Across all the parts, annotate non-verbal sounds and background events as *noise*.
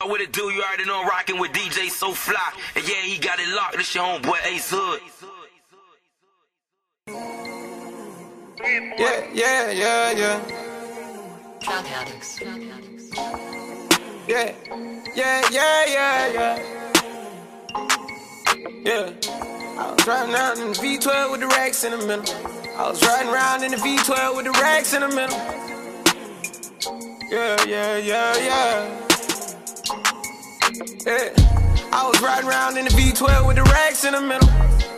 What would it do? You already know I'm rocking with DJ So Fly. And yeah, he got it locked. This your homeboy Ace Hood. Yeah, yeah, yeah, yeah. Drug addicts. Yeah, yeah, yeah, yeah, yeah. Yeah. I was riding around in the V12 with the racks in the middle. I was riding around in the V12 with the racks in the middle. Yeah, yeah, yeah, yeah. Yeah. I was riding around in the V12 with the racks in the middle.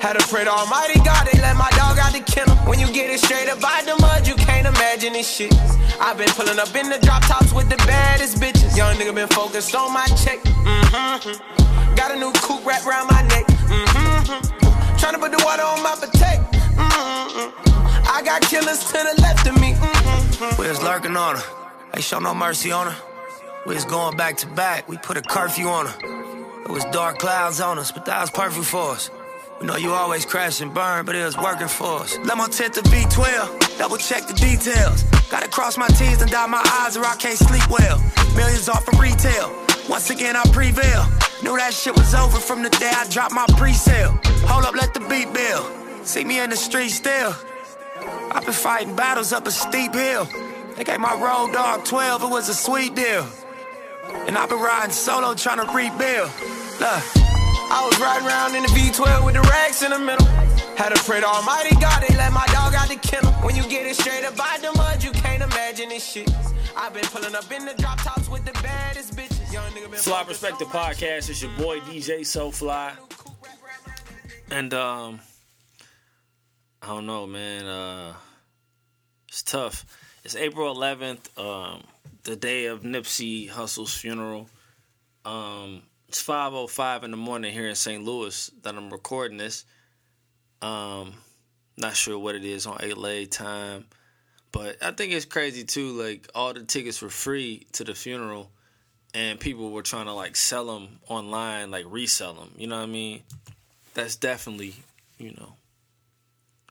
Had to pray to Almighty God, they let my dog out the kennel. When you get it straight up out the mud, you can't imagine this shit. I've been pulling up in the drop tops with the baddest bitches. Young nigga been focused on my check. Mm-hmm. Got a new coupe wrapped around my neck. Mm-hmm. Trying to put the water on my potato. Mm-hmm. I got killers to the left of me. Mm-hmm. We was lurking on her. Ain't show no mercy on her. We was going back to back. We put a curfew on her. It was dark clouds on us, but that was perfect for us. We know you always crash and burn, but it was working for us. Let my tent to V12, double check the details. Gotta cross my T's and dot my I's or I can't sleep well. Millions off of retail. Once again, I prevail. Knew that shit was over from the day I dropped my pre-sale. Hold up, let the beat build. See me in the street still. I've been fighting battles up a steep hill. They gave my road dog 12, it was a sweet deal. And I've been riding solo trying to rebuild. Look. I was riding around in the V12 with the racks in the middle. Had to pray to Almighty God, they let my dog out the kennel. When you get it straight up out the mud, you can't imagine this shit. I've been pulling up in the drop tops with the baddest bitches. Young nigga been Fly Perspective Podcast. It's your boy DJ So Fly. And um I don't know, man. Uh it's tough. It's April 11th, um, the day of Nipsey Hussle's funeral. Um it's 5:05 in the morning here in St. Louis that I'm recording this. Um not sure what it is on LA time, but I think it's crazy too like all the tickets were free to the funeral and people were trying to like sell them online, like resell them. You know what I mean? That's definitely, you know,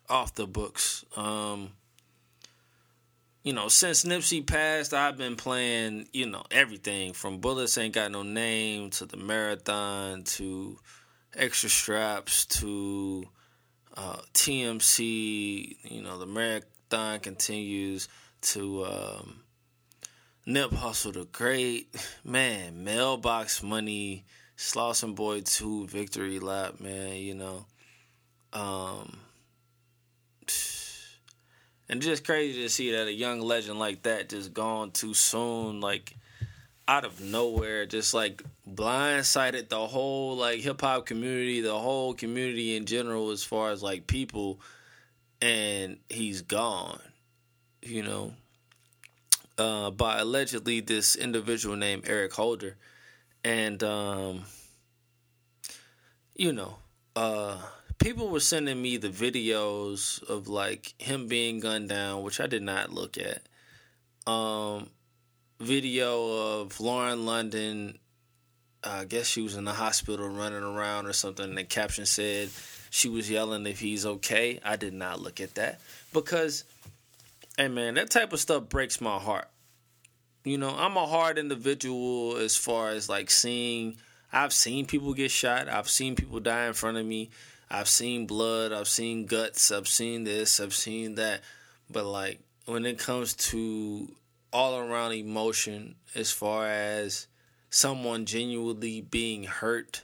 off the books. Um, you know, since Nipsey passed, I've been playing, you know, everything from Bullets Ain't Got No Name to the Marathon to Extra Straps to uh, TMC. You know, the Marathon continues to. Um, Nip Hussle the Great, man, Mailbox Money, Slauson Boy 2, Victory Lap, man, you know. Um and just crazy to see that a young legend like that just gone too soon, like out of nowhere, just like blindsided the whole like hip hop community, the whole community in general as far as like people and he's gone. You know, uh, by allegedly this individual named Eric Holder, and um, you know, uh, people were sending me the videos of like him being gunned down, which I did not look at. Um, video of Lauren London. I guess she was in the hospital running around or something. And the caption said she was yelling if he's okay. I did not look at that because, hey man, that type of stuff breaks my heart you know, I'm a hard individual as far as like seeing. I've seen people get shot. I've seen people die in front of me. I've seen blood. I've seen guts. I've seen this. I've seen that. But like when it comes to all around emotion, as far as someone genuinely being hurt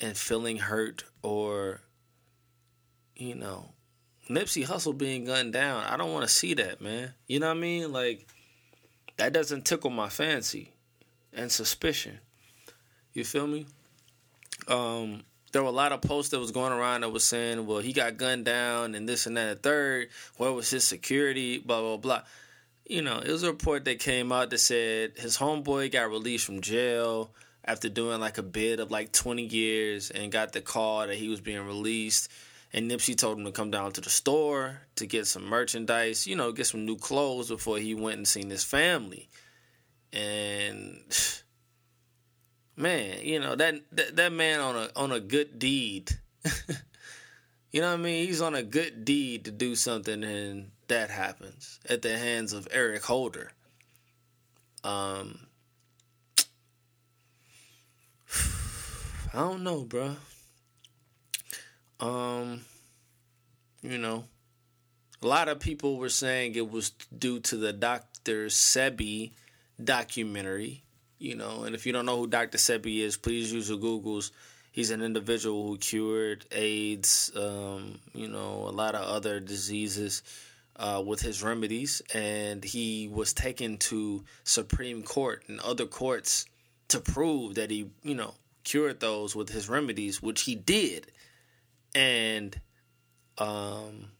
and feeling hurt, or you know, Nipsey Hussle being gunned down, I don't want to see that, man. You know what I mean? Like that doesn't tickle my fancy and suspicion. You feel me? Um, there were a lot of posts that was going around that was saying, well, he got gunned down and this and that and third. Where was his security? Blah, blah, blah. You know, it was a report that came out that said his homeboy got released from jail after doing like a bid of like 20 years and got the call that he was being released. And Nipsey told him to come down to the store to get some merchandise, you know, get some new clothes before he went and seen his family. And *sighs* man, you know that that, that man on a on a good deed. *laughs* you know what I mean? He's on a good deed to do something, and that happens at the hands of Eric Holder. Um, *sighs* I don't know, bro. Um, you know, a lot of people were saying it was due to the Dr. Sebi documentary, you know, and if you don't know who Dr. Sebi is, please use your Googles. He's an individual who cured AIDS, um, you know, a lot of other diseases uh, with his remedies, and he was taken to Supreme Court and other courts to prove that he, you know, cured those with his remedies, which he did. And um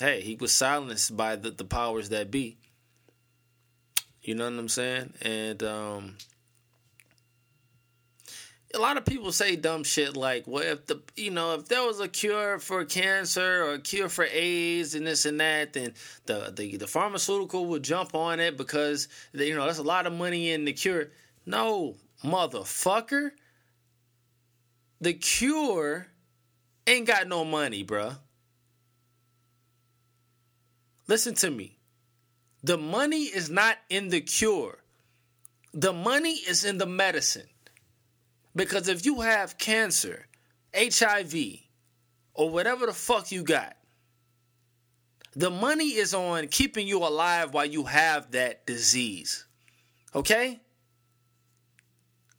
hey, he was silenced by the, the powers that be. You know what I'm saying? And um a lot of people say dumb shit like, well, if the you know if there was a cure for cancer or a cure for AIDS and this and that, then the the, the pharmaceutical would jump on it because they, you know that's a lot of money in the cure. No, motherfucker, the cure ain't got no money, bruh. Listen to me. The money is not in the cure. The money is in the medicine. Because if you have cancer, HIV, or whatever the fuck you got, the money is on keeping you alive while you have that disease. Okay?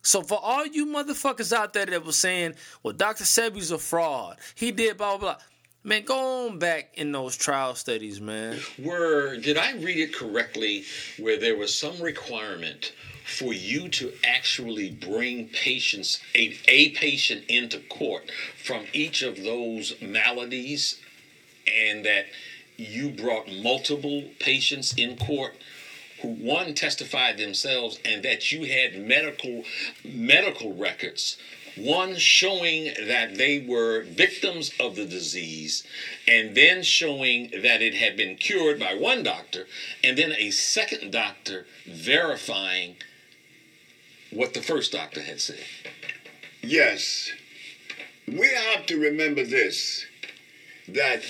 So for all you motherfuckers out there that was saying, well, Dr. Sebi's a fraud. He did blah blah blah. Man, go on back in those trial studies, man. Were did I read it correctly where there was some requirement for you to actually bring patients a, a patient into court from each of those maladies and that you brought multiple patients in court who one testified themselves and that you had medical medical records one showing that they were victims of the disease and then showing that it had been cured by one doctor and then a second doctor verifying what the first doctor had said Yes. We have to remember this that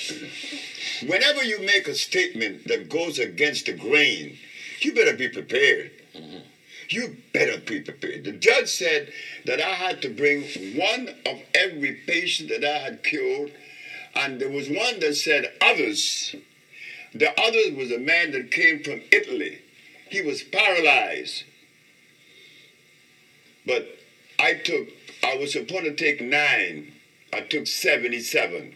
whenever you make a statement that goes against the grain, you better be prepared. Mm-hmm. You better be prepared. The judge said that I had to bring one of every patient that I had cured, and there was one that said others. The others was a man that came from Italy. He was paralyzed. But I took, I was supposed to take nine. I took 77.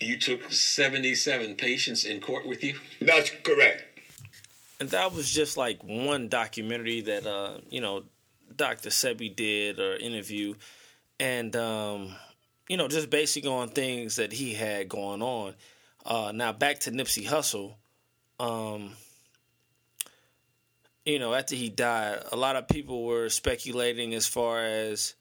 you took 77 patients in court with you That's correct. And that was just like one documentary that uh, you know, Dr. Sebi did or interview. And um, you know, just basically on things that he had going on. Uh now back to Nipsey Hussle. Um you know, after he died, a lot of people were speculating as far as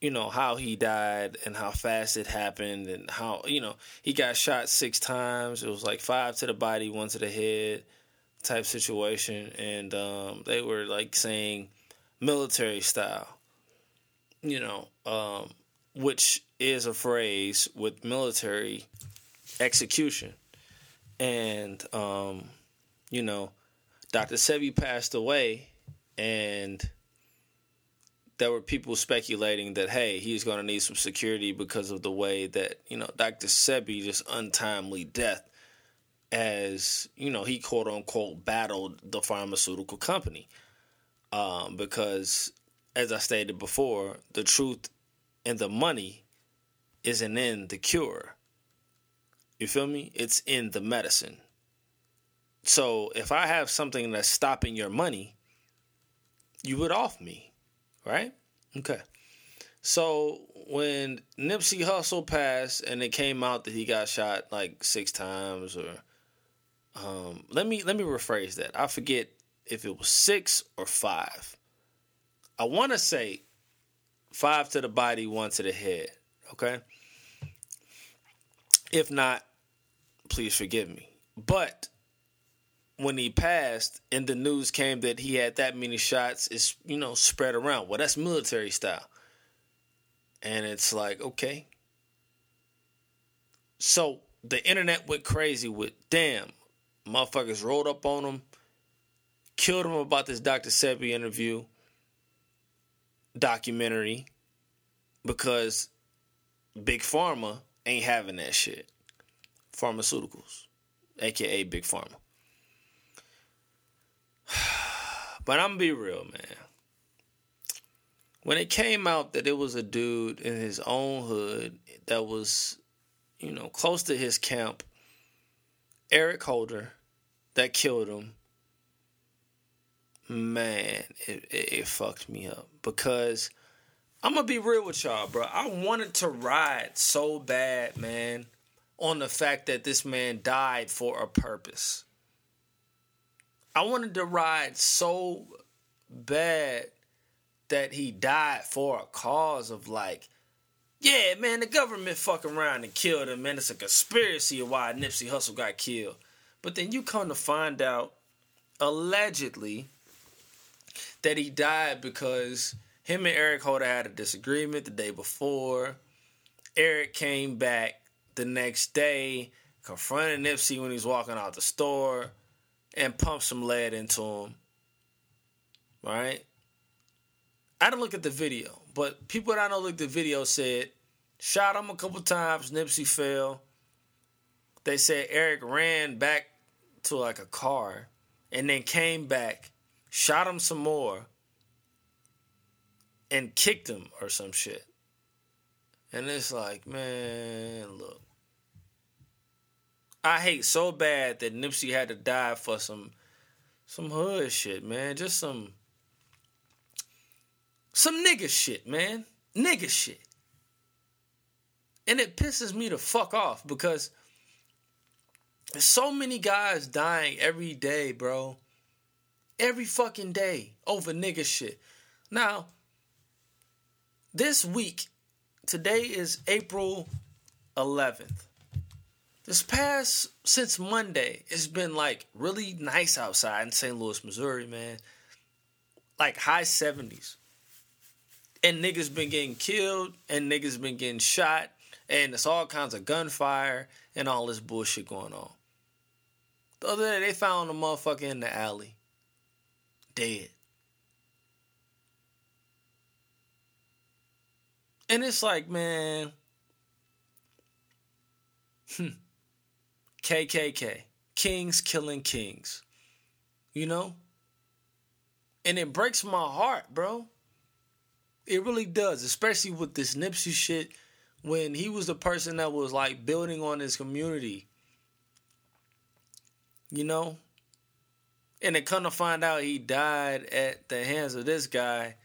you know how he died and how fast it happened and how you know he got shot six times. It was like five to the body, one to the head type situation, and um, they were like saying military style. You know, um, which is a phrase with military execution, and um, you know, Dr. Sebi passed away, and there were people speculating that hey, he's going to need some security because of the way that you know Dr. Sebi just untimely death, as you know he quote unquote battled the pharmaceutical company, um, because as I stated before, the truth and the money isn't in the cure. You feel me? It's in the medicine. So if I have something that's stopping your money, you would off me, right? Okay. So when Nipsey Hussle passed and it came out that he got shot like six times or um let me let me rephrase that. I forget if it was six or five. I wanna say five to the body, one to the head. Okay? If not, please forgive me. But when he passed and the news came that he had that many shots, it's you know spread around. Well, that's military style, and it's like okay. So the internet went crazy with damn, motherfuckers rolled up on him, killed him about this Dr. Sebi interview. documentary because Big Pharma ain't having that shit. Pharmaceuticals, aka Big Pharma. *sighs* But I'm gonna be real, man. When it came out that it was a dude in his own hood that was, you know, close to his camp, Eric Holder, that killed him, man, it, it, it fucked me up because I'm gonna be real with y'all, bro. I wanted to ride so bad, man, on the fact that this man died for a purpose. I wanted to ride so bad that he died for a cause of like, yeah, man, the government fucking around and killed him, man. It's a conspiracy of why Nipsey Hussle got killed. But then you come to find out, allegedly, that he died because him and Eric Holder had a disagreement the day before. Eric came back the next day, confronted Nipsey when he was walking out the store, and pumped some lead into him. Right? I didn't look at the video, but people that I know looked at the video said, shot him a couple times, Nipsey fell. They said Eric ran back to like a car and then came back, shot him some more, and kicked him or some shit. And it's like, man, look. I hate so bad that Nipsey had to die for some some hood shit, man. Just some some nigga shit, man. Nigga shit. And it pisses me to fuck off because there's so many guys dying every day, bro. Every fucking day over nigga shit. Now, this week, today is April 11th. This past since Monday, it's been like really nice outside in St. Louis, Missouri, man. Like high 70s. And niggas been getting killed and niggas been getting shot and it's all kinds of gunfire and all this bullshit going on. The other day they found a motherfucker in the alley. Dead. And it's like, man, hmm. KKK, kings killing kings, you know? And it breaks my heart, bro. It really does, especially with this Nipsey shit when he was the person that was like building on his community. You know? And it come to find out he died at the hands of this guy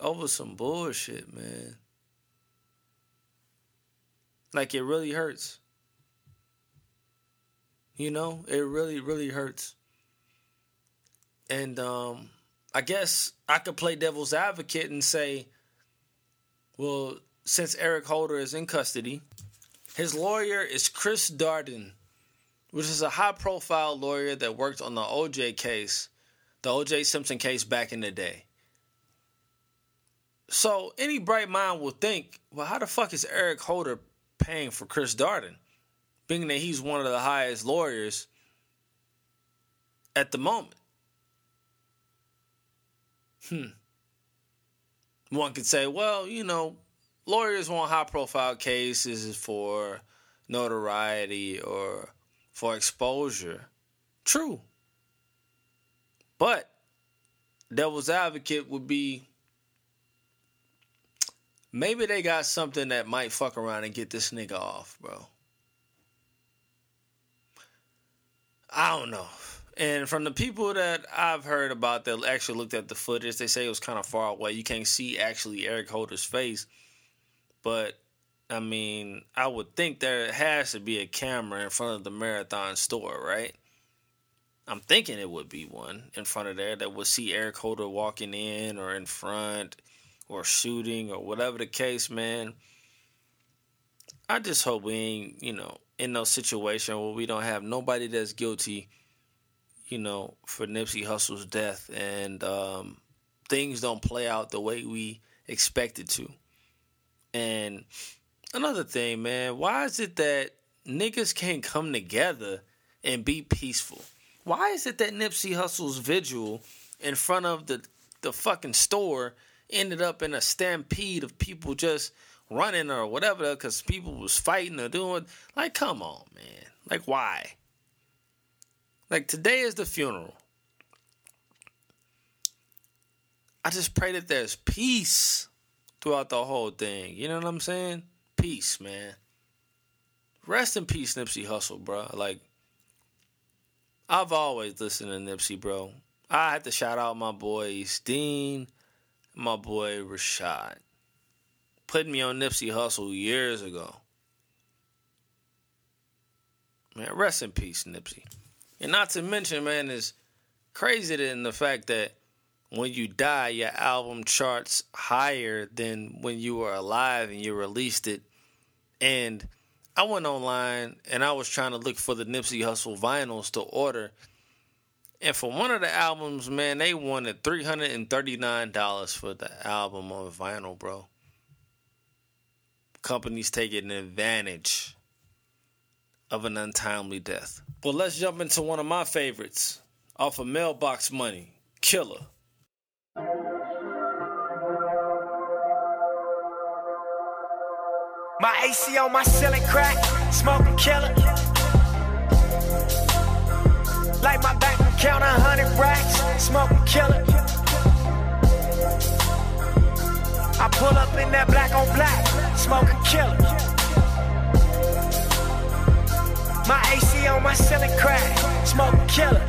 over some bullshit, man. Like it really hurts. You know, it really, really hurts. And um, I guess I could play devil's advocate and say, well, since Eric Holder is in custody, his lawyer is Chris Darden, which is a high profile lawyer that worked on the OJ case, the OJ Simpson case back in the day. So any bright mind will think, well, how the fuck is Eric Holder paying for Chris Darden? being that he's one of the highest lawyers at the moment. Hmm. One could say, well, you know, lawyers want high profile cases for notoriety or for exposure. True. But devil's advocate would be maybe they got something that might fuck around and get this nigga off, bro. I don't know. And from the people that I've heard about that actually looked at the footage, they say it was kind of far away. You can't see actually Eric Holder's face. But I mean, I would think there has to be a camera in front of the marathon store, right? I'm thinking it would be one in front of there that would see Eric Holder walking in or in front or shooting or whatever the case, man. I just hope we ain't, you know, in no situation where we don't have nobody that's guilty, you know, for Nipsey Hussle's death and um, things don't play out the way we expected to. And another thing, man, why is it that niggas can't come together and be peaceful? Why is it that Nipsey Hussle's vigil in front of the the fucking store ended up in a stampede of people just running or whatever because people was fighting or doing. Like, come on, man. Like, why? Like, today is the funeral. I just pray that there's peace throughout the whole thing. You know what I'm saying? Peace, man. Rest in peace, Nipsey Hussle, bro. Like, I've always listened to Nipsey, bro. I had to shout out my boys Dean, my boy Rashad. Putting me on Nipsey Hussle years ago. Man, rest in peace, Nipsey. And not to mention, man, is crazy than the fact that when you die, your album charts higher than when you were alive and you released it. And I went online and I was trying to look for the Nipsey Hussle vinyls to order. And for one of the albums, man, they wanted $339 for the album on vinyl, bro. Companies taking advantage of an untimely death. Well, let's jump into one of my favorites off of Mailbox Money Killer. My AC on my ceiling crack, smoking killer. Like my bank account, a hundred racks, smoking killer. I pull up in that black on black, smoking killer. Crack, smoke killer.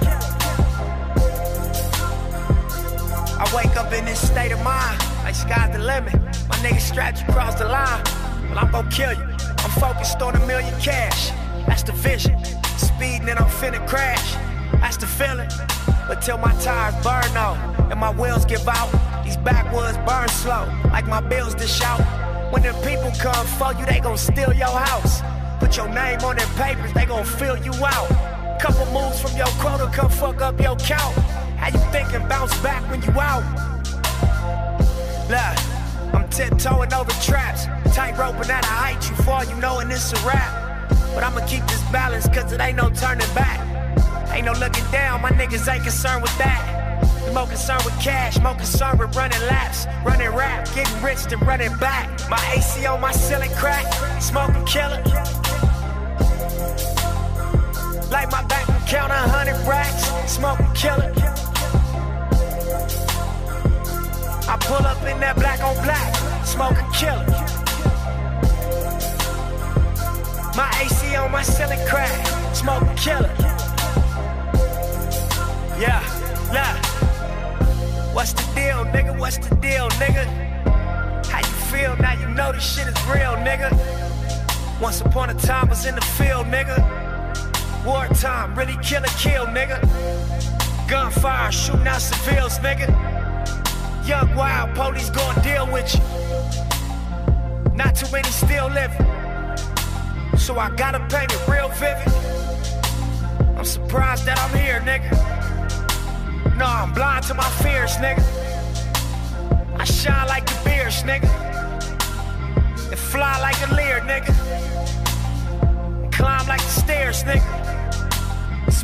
I wake up in this state of mind, like sky's the limit. My nigga strapped you across the line. Well, I'm gon' kill you. I'm focused on a million cash. That's the vision. Speeding and I'm finna crash. That's the feeling. But till my tires burn out and my wheels give out, these backwoods burn slow, like my bills to shout. When the people come for you, they gon' steal your house. Put your name on their papers, they gon' fill you out. Couple moves from your quota come fuck up your count. How you thinking bounce back when you out? Look, I'm tiptoeing over traps. Tight roping at a height, you fall, you know, and it's a wrap. But I'ma keep this balance, cause it ain't no turning back. Ain't no looking down, my niggas ain't concerned with that. More concerned with cash, more concerned with running laps, running rap, getting rich than running back. My AC on my ceiling crack, smoking killer. Like my bank count a hundred racks, smoking killer. I pull up in that black on black, smoking killer. My AC on my ceiling crack, smoking killer. Yeah, look. What's the deal, nigga? What's the deal, nigga? How you feel now? You know this shit is real, nigga. Once upon a time I was in the field, nigga. Wartime, really kill or kill, nigga. Gunfire, shooting out civilians, nigga. Young wild, police gon' deal with you. Not too many still living. So I gotta paint it real vivid. I'm surprised that I'm here, nigga. No, I'm blind to my fears, nigga. I shine like the beers, nigga. And fly like a Lear, nigga. And climb like the stairs, nigga.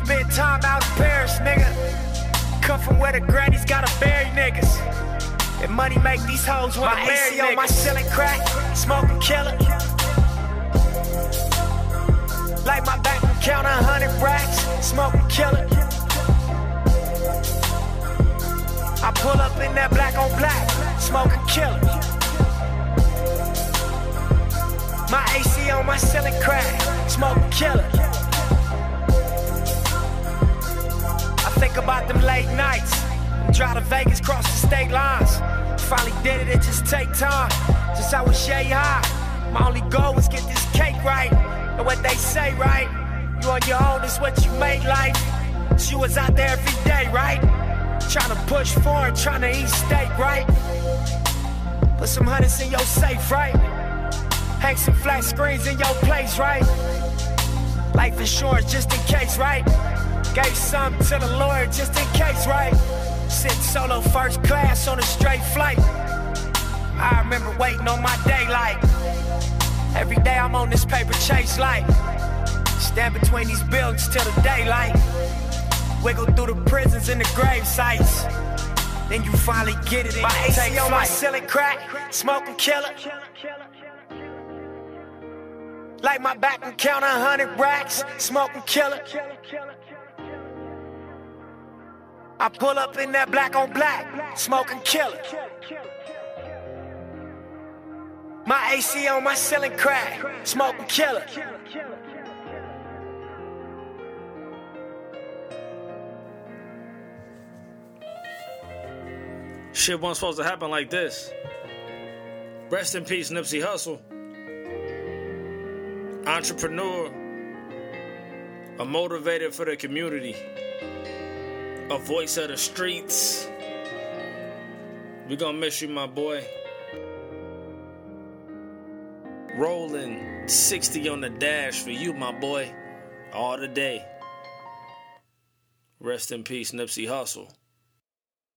Spend time out in Paris, nigga. Come from where the grannies gotta bury niggas. And money make these hoes wanna My marry AC on my ceiling crack, smoking killer. Like my bank account, a hundred racks, smoking killer. I pull up in that black on black, smoking killer. My AC on my ceiling crack, smoking killer. Think about them late nights. Drive to Vegas, cross the state lines. Finally did it, it just take time. Since I was yay high, my only goal was get this cake right. And what they say, right? You on your own is what you made life. She was out there every day, right? Trying to push forward, trying to eat steak, right? Put some hundreds in your safe, right? Hang some flat screens in your place, right? Life insurance just in case, right? Gave some to the lawyer just in case, right? Sitting solo first class on a straight flight. I remember waiting on my daylight. Every day I'm on this paper chase like Stand between these buildings till the daylight. Wiggle through the prisons and the grave sites. then you finally get it. In. My AC on my ceiling crack, smoking killer. Like my back and count a hundred racks, smoking killer. I pull up in that black on black, smoking killer. My AC on my ceiling crack, smoking killer. Shit wasn't supposed to happen like this. Rest in peace, Nipsey Hussle. Entrepreneur. A motivator for the community. A voice of the streets. We gonna miss you, my boy. Rolling 60 on the dash for you, my boy. All the day. Rest in peace, Nipsey Hussle.